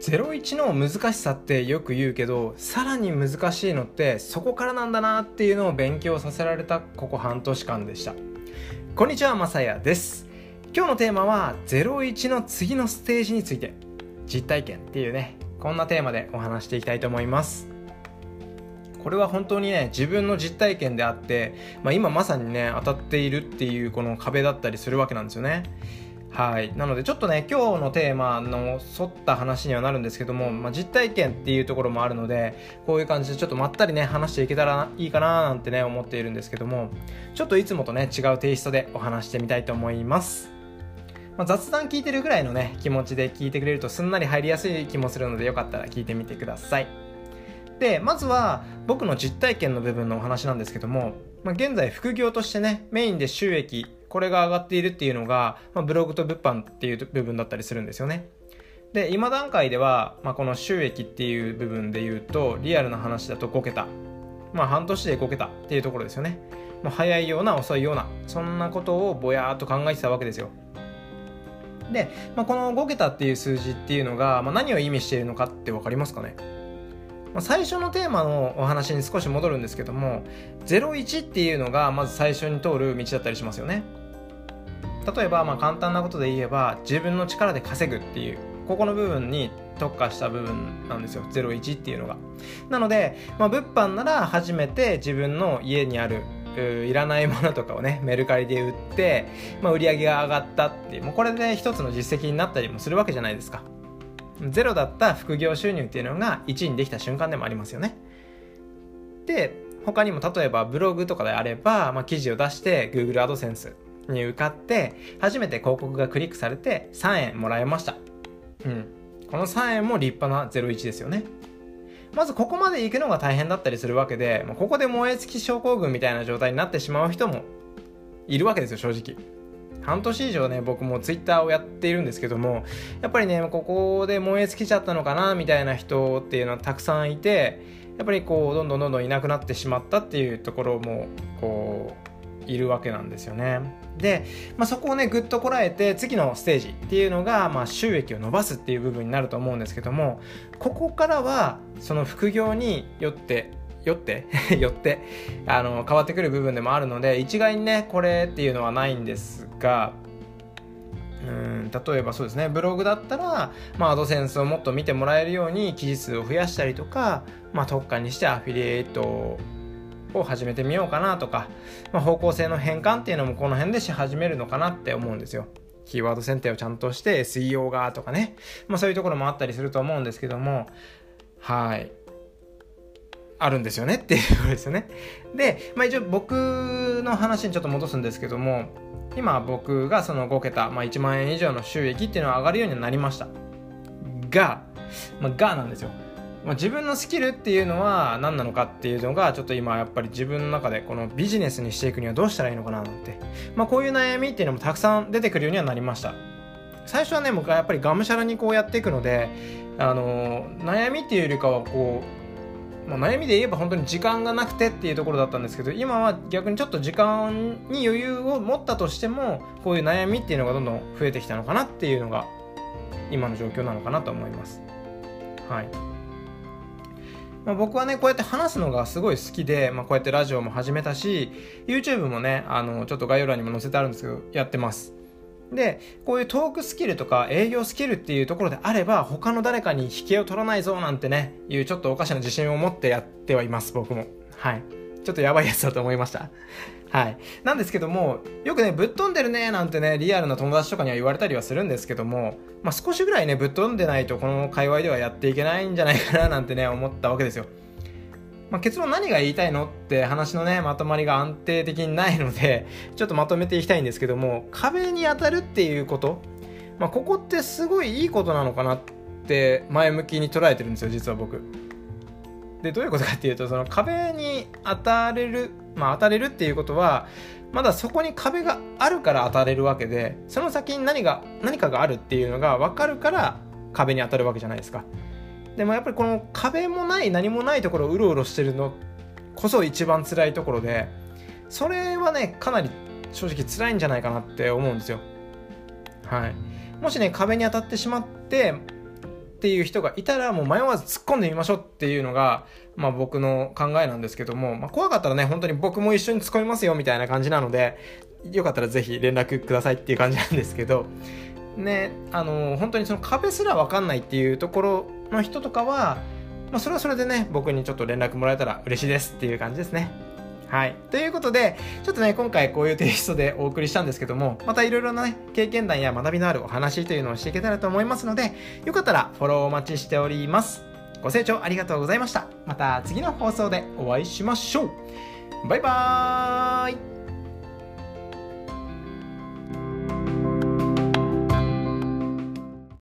01の難しさってよく言うけどさらに難しいのってそこからなんだなっていうのを勉強させられたここ半年間でした。こんにちはまさやです。今日のテーマは01の次のステージについて。実体験っていうねこんなテーマでお話していきたいと思います。これは本当にね自分の実体験であって、まあ、今まさにね当たっているっていうこの壁だったりするわけなんですよね。はい。なのでちょっとね今日のテーマの沿った話にはなるんですけども、まあ、実体験っていうところもあるのでこういう感じでちょっとまったりね話していけたらいいかななんてね思っているんですけどもちょっといつもとね違うテイストでお話してみたいと思います。まあ、雑談聞いてるぐらいのね気持ちで聞いてくれるとすんなり入りやすい気もするのでよかったら聞いてみてください。でまずは僕の実体験の部分のお話なんですけども、まあ、現在副業としてねメインで収益これが上がっているっていうのが、まあ、ブログと物販っていう部分だったりするんですよね。で今段階では、まあ、この収益っていう部分で言うとリアルな話だと5桁まあ半年で5桁っていうところですよね。もう早いような遅いようなそんなことをぼやーっと考えてたわけですよ。で、まあ、この5桁っていう数字っていうのが、まあ、何を意味しているのかって分かりますかね、まあ、最初のテーマのお話に少し戻るんですけども01っていうのがまず最初に通る道だったりしますよね。例えばまあ簡単なことで言えば自分の力で稼ぐっていうここの部分に特化した部分なんですよ。01っていうのが。なので、まあ、物販なら初めて自分の家にあるいらないものとかをねメルカリで売って、まあ、売り上げが上がったっていうもうこれで一つの実績になったりもするわけじゃないですか。ゼロだった副業収入っていうのが1にできた瞬間でもありますよね。で他にも例えばブログとかであれば、まあ、記事を出して Google AdSense に受かって初めて広告がクリックされて3円もらえました。うん。この3円も立派な01ですよね。まずここまで行くのが大変だったりするわけで、ここで燃え尽き症候群みたいな状態になってしまう人もいるわけですよ、正直。半年以上ね、僕もツイッターをやっているんですけども、やっぱりね、ここで燃え尽きちゃったのかな、みたいな人っていうのはたくさんいて、やっぱりこう、どんどんどんどんいなくなってしまったっていうところも、こう、いるわけなんですよね。で、まあ、そこをねぐっとこらえて次のステージっていうのが、まあ、収益を伸ばすっていう部分になると思うんですけどもここからはその副業によってよって よってあの変わってくる部分でもあるので一概にねこれっていうのはないんですがうん例えばそうですねブログだったら、まあ、アドセンスをもっと見てもらえるように記事数を増やしたりとか、まあ、特化にしてアフィリエイトを始めてみようかなとか、まあ、方向性の変換っていうのもこの辺でし始めるのかなって思うんですよ。キーワード選定をちゃんとして SEO がとかね、まあ、そういうところもあったりすると思うんですけどもはいあるんですよねっていうところですよね。で、まあ、一応僕の話にちょっと戻すんですけども今僕がその5桁、まあ、1万円以上の収益っていうのは上がるようになりましたが、まあ、がなんですよまあ、自分のスキルっていうのは何なのかっていうのがちょっと今やっぱり自分の中でこのビジネスにしていくにはどうしたらいいのかななんて、まあ、こういう悩みっていうのもたくさん出てくるようにはなりました。最初はね僕はやっぱりがむしゃらにこうやっていくのであの悩みっていうよりかはこう、ま、悩みで言えば本当に時間がなくてっていうところだったんですけど今は逆にちょっと時間に余裕を持ったとしてもこういう悩みっていうのがどんどん増えてきたのかなっていうのが今の状況なのかなと思います。はい。まあ、僕はねこうやって話すのがすごい好きで、まあ、こうやってラジオも始めたし YouTube もねあのちょっと概要欄にも載せてあるんですけどやってます。でこういうトークスキルとか営業スキルっていうところであれば他の誰かに引けを取らないぞなんてねいうちょっとおかしな自信を持ってやってはいます僕も。はい。ちょっとやばいやつだと思いましたはい。なんですけども、よくね、ぶっ飛んでるね、なんてね、リアルな友達とかには言われたりはするんですけども、まあ、少しぐらいね、ぶっ飛んでないと、この界隈ではやっていけないんじゃないかな、なんてね、思ったわけですよ。まあ、結論何が言いたいのって話のね、まとまりが安定的にないので、ちょっとまとめていきたいんですけども、壁に当たるっていうこと、まあ、ここってすごいいいことなのかなって前向きに捉えてるんですよ、実は僕。でどういうことかっていうとその壁に当たれるまあ当たれるっていうことはまだそこに壁があるから当たれるわけでその先に何が何かがあるっていうのが分かるから壁に当たるわけじゃないですか。でもやっぱりこの壁もない何もないところをうろうろしてるのこそ一番辛いところでそれはねかなり正直辛いんじゃないかなって思うんですよ。はい。もしね壁に当たってしまってっていう人がいたらもう迷わず突っ込んでみましょうっていうのが、まあ僕の考えなんですけども、まあ怖かったらね、本当に僕も一緒に突っ込みますよみたいな感じなので、よかったらぜひ連絡くださいっていう感じなんですけど、ね、あの、本当にその壁すらわかんないっていうところの人とかは、まあそれはそれでね、僕にちょっと連絡もらえたら嬉しいですっていう感じですね。はい。ということで、ちょっとね、今回こういうテイストでお送りしたんですけども、またいろいろなね、経験談や学びのあるお話というのをしていけたらと思いますので、よかったらフォローお待ちしております。ご清聴ありがとうございました。また次の放送でお会いしましょう。バイバーイ